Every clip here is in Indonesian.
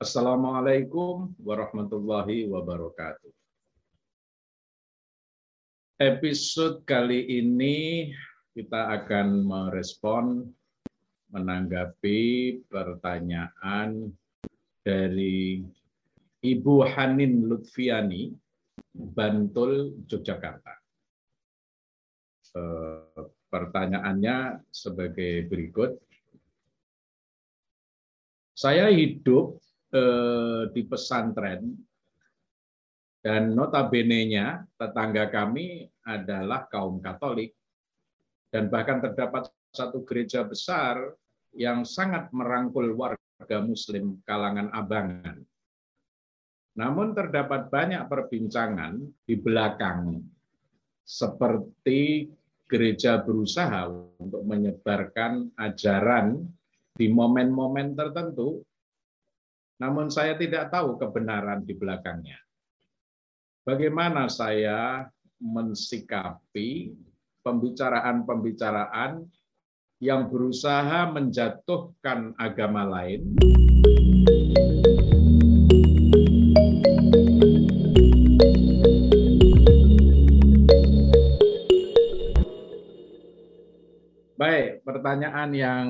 Assalamualaikum warahmatullahi wabarakatuh. Episode kali ini kita akan merespon menanggapi pertanyaan dari Ibu Hanin Lutfiani, Bantul, Yogyakarta. Eh, pertanyaannya sebagai berikut. Saya hidup di pesantren dan notabene-nya tetangga kami adalah kaum Katolik dan bahkan terdapat satu gereja besar yang sangat merangkul warga muslim kalangan abangan. Namun terdapat banyak perbincangan di belakang seperti gereja berusaha untuk menyebarkan ajaran di momen-momen tertentu namun saya tidak tahu kebenaran di belakangnya bagaimana saya mensikapi pembicaraan-pembicaraan yang berusaha menjatuhkan agama lain. Baik, pertanyaan yang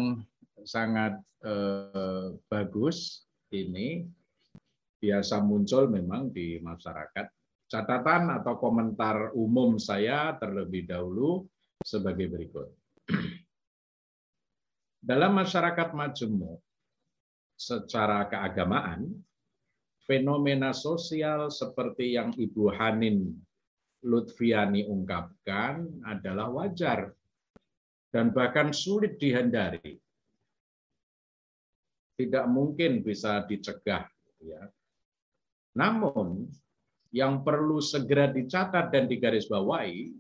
sangat eh, bagus ini biasa muncul memang di masyarakat catatan atau komentar umum saya terlebih dahulu sebagai berikut. Dalam masyarakat majemuk, secara keagamaan, fenomena sosial seperti yang Ibu Hanin Lutfiani ungkapkan adalah wajar dan bahkan sulit dihindari. Tidak mungkin bisa dicegah. Ya. Namun, yang perlu segera dicatat dan digarisbawahi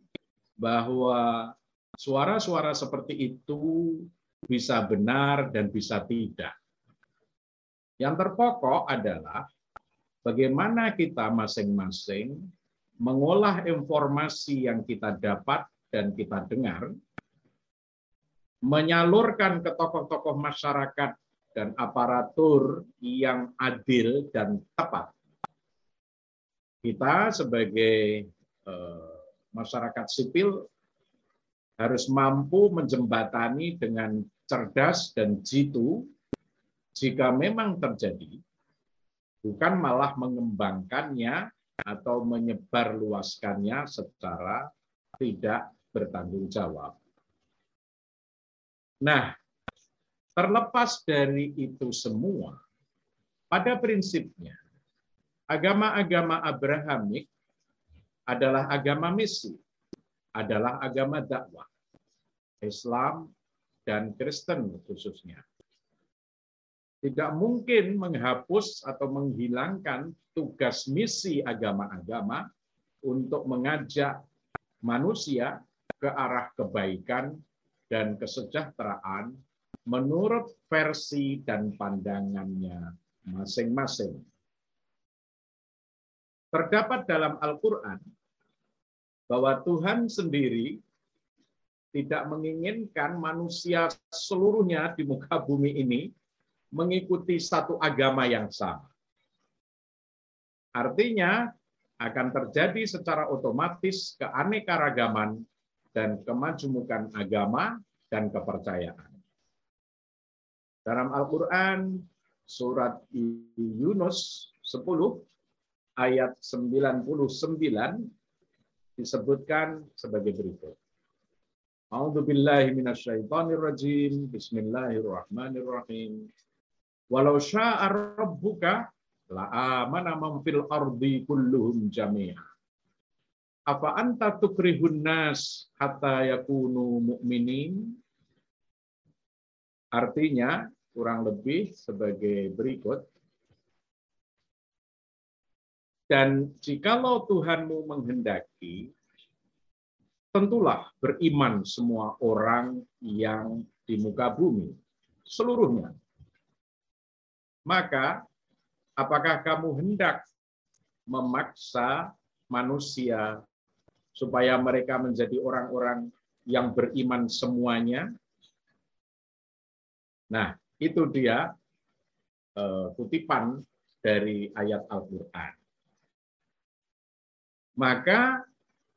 bahwa suara-suara seperti itu bisa benar dan bisa tidak. Yang terpokok adalah bagaimana kita masing-masing mengolah informasi yang kita dapat dan kita dengar, menyalurkan ke tokoh-tokoh masyarakat dan aparatur yang adil dan tepat kita sebagai eh, masyarakat sipil harus mampu menjembatani dengan cerdas dan jitu jika memang terjadi, bukan malah mengembangkannya atau menyebarluaskannya secara tidak bertanggung jawab. Nah, terlepas dari itu semua, pada prinsipnya Agama-agama Abrahamik adalah agama misi, adalah agama dakwah. Islam dan Kristen khususnya. Tidak mungkin menghapus atau menghilangkan tugas misi agama-agama untuk mengajak manusia ke arah kebaikan dan kesejahteraan menurut versi dan pandangannya masing-masing. Terdapat dalam Al-Quran bahwa Tuhan sendiri tidak menginginkan manusia seluruhnya di muka bumi ini mengikuti satu agama yang sama. Artinya akan terjadi secara otomatis keanekaragaman dan kemajumukan agama dan kepercayaan. Dalam Al-Quran, surat Yunus 10, ayat 99 disebutkan sebagai berikut. A'udzu billahi minasyaitonir rajim. Bismillahirrahmanirrahim. Walau syaa rabbuka la amana man fil ardi kulluhum jami'a. Apa anta tukrihun nas hatta yakunu mu'minin? Artinya kurang lebih sebagai berikut. Dan jikalau Tuhanmu menghendaki, tentulah beriman semua orang yang di muka bumi, seluruhnya. Maka, apakah kamu hendak memaksa manusia supaya mereka menjadi orang-orang yang beriman semuanya? Nah, itu dia uh, kutipan dari ayat Al-Quran. Maka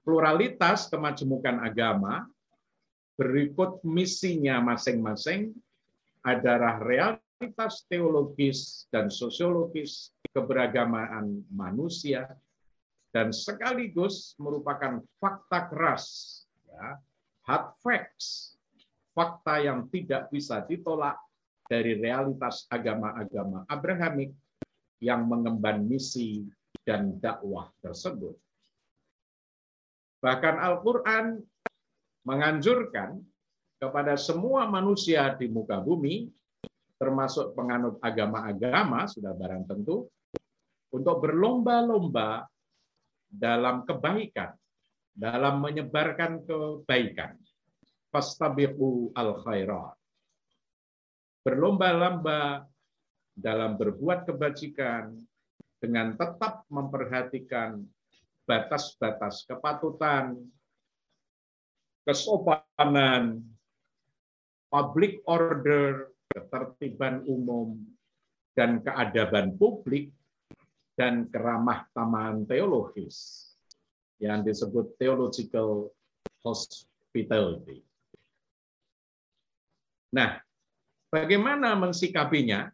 pluralitas kemajemukan agama berikut misinya masing-masing adalah realitas teologis dan sosiologis keberagamaan manusia dan sekaligus merupakan fakta keras, ya, hard facts, fakta yang tidak bisa ditolak dari realitas agama-agama Abrahamik yang mengemban misi dan dakwah tersebut. Bahkan Al-Quran menganjurkan kepada semua manusia di muka bumi, termasuk penganut agama-agama, sudah barang tentu, untuk berlomba-lomba dalam kebaikan, dalam menyebarkan kebaikan. Fastabiqu al khairat. Berlomba-lomba dalam berbuat kebajikan dengan tetap memperhatikan batas-batas kepatutan, kesopanan, public order, ketertiban umum, dan keadaban publik dan keramah tamahan teologis yang disebut theological hospitality. Nah, bagaimana mensikapinya?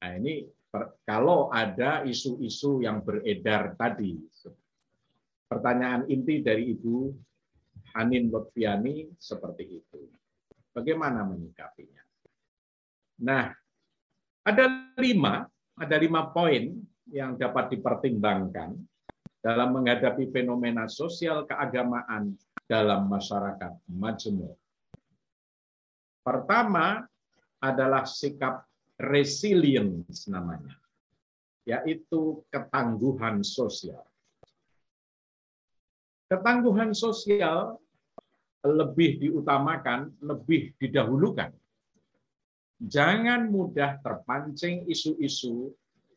Nah, ini kalau ada isu-isu yang beredar tadi. Pertanyaan inti dari Ibu Hanin Lutfiani seperti itu. Bagaimana menyikapinya? Nah, ada lima ada lima poin yang dapat dipertimbangkan dalam menghadapi fenomena sosial keagamaan dalam masyarakat majemuk. Pertama adalah sikap resilience namanya, yaitu ketangguhan sosial. Ketangguhan sosial lebih diutamakan, lebih didahulukan jangan mudah terpancing isu-isu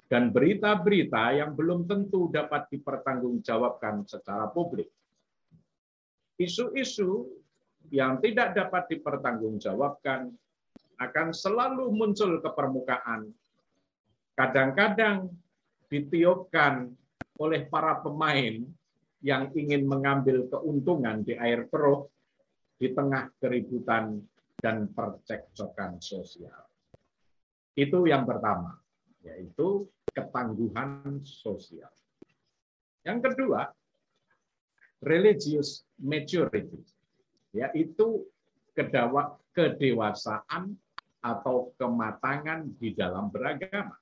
dan berita-berita yang belum tentu dapat dipertanggungjawabkan secara publik. Isu-isu yang tidak dapat dipertanggungjawabkan akan selalu muncul ke permukaan. Kadang-kadang ditiupkan oleh para pemain yang ingin mengambil keuntungan di air keruh di tengah keributan dan percekcokan sosial. Itu yang pertama, yaitu ketangguhan sosial. Yang kedua, religious maturity, yaitu kedawa, kedewasaan atau kematangan di dalam beragama.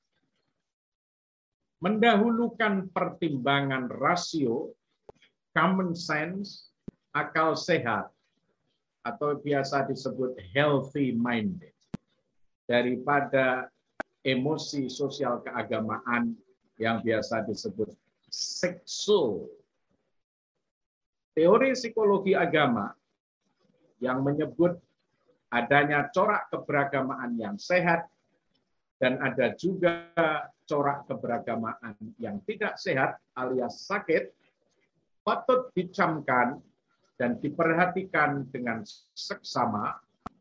Mendahulukan pertimbangan rasio, common sense, akal sehat, atau biasa disebut healthy minded daripada emosi sosial keagamaan yang biasa disebut seksual. Teori psikologi agama yang menyebut adanya corak keberagamaan yang sehat dan ada juga corak keberagamaan yang tidak sehat alias sakit patut dicamkan dan diperhatikan dengan seksama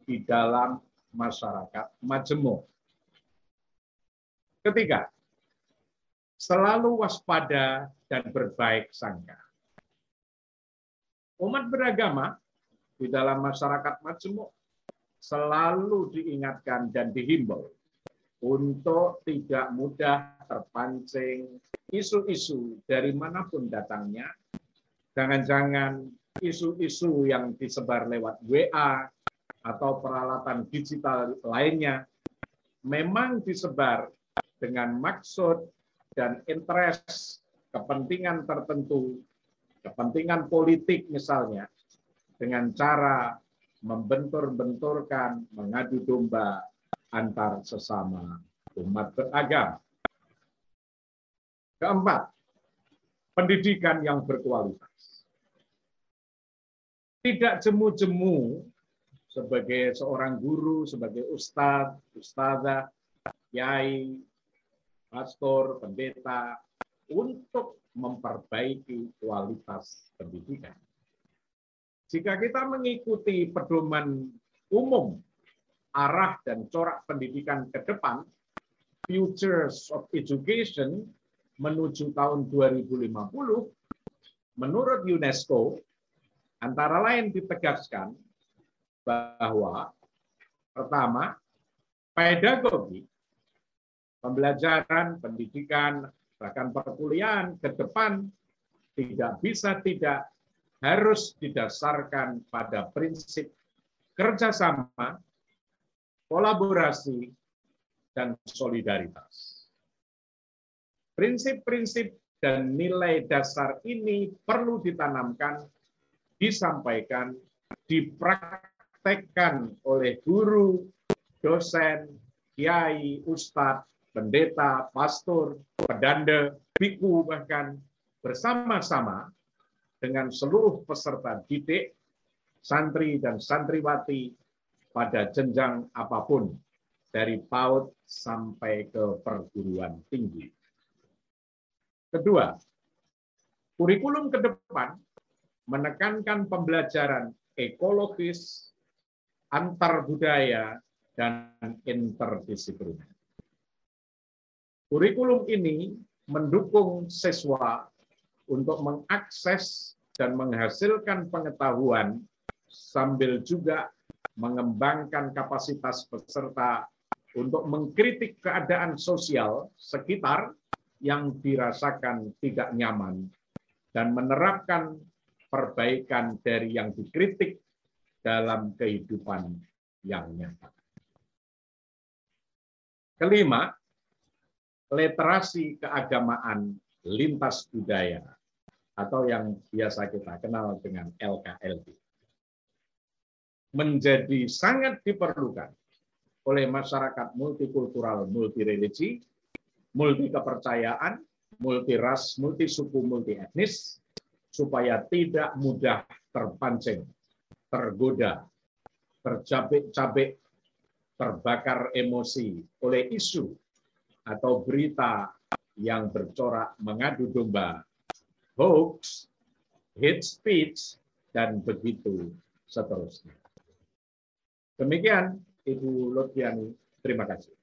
di dalam masyarakat majemuk. Ketiga, selalu waspada dan berbaik sangka. Umat beragama di dalam masyarakat majemuk selalu diingatkan dan dihimbau untuk tidak mudah terpancing isu-isu dari mana pun datangnya. Jangan-jangan isu-isu yang disebar lewat WA atau peralatan digital lainnya memang disebar dengan maksud dan interest kepentingan tertentu, kepentingan politik misalnya, dengan cara membentur-benturkan, mengadu domba antar sesama umat beragama. Keempat, pendidikan yang berkualitas tidak jemu-jemu sebagai seorang guru, sebagai ustadz, ustazah, kiai, pastor, pendeta, untuk memperbaiki kualitas pendidikan. Jika kita mengikuti pedoman umum arah dan corak pendidikan ke depan, Futures of Education menuju tahun 2050, menurut UNESCO, antara lain ditegaskan bahwa pertama, pedagogi, pembelajaran, pendidikan, bahkan perkuliahan ke depan tidak bisa tidak harus didasarkan pada prinsip kerjasama, kolaborasi, dan solidaritas. Prinsip-prinsip dan nilai dasar ini perlu ditanamkan, disampaikan, dipraktekkan oleh guru, dosen, kiai, ustadz, pendeta, pastor, pedanda, biku bahkan bersama-sama dengan seluruh peserta didik, santri dan santriwati pada jenjang apa pun, dari PAUD sampai ke perguruan tinggi. Kedua, kurikulum ke depan menekankan pembelajaran ekologis, antar budaya, dan interdisipliner. Kurikulum ini mendukung siswa untuk mengakses dan menghasilkan pengetahuan sambil juga mengembangkan kapasitas peserta untuk mengkritik keadaan sosial sekitar yang dirasakan tidak nyaman dan menerapkan perbaikan dari yang dikritik dalam kehidupan yang nyata. Kelima, literasi keagamaan lintas budaya atau yang biasa kita kenal dengan LKLB. Menjadi sangat diperlukan oleh masyarakat multikultural, multireligi, multi kepercayaan, multi ras, multi suku, multi etnis, supaya tidak mudah terpancing, tergoda, tercabik-cabik, terbakar emosi oleh isu atau berita yang bercorak mengadu domba, hoax, hate speech, dan begitu seterusnya. Demikian Ibu Lutfiani, terima kasih.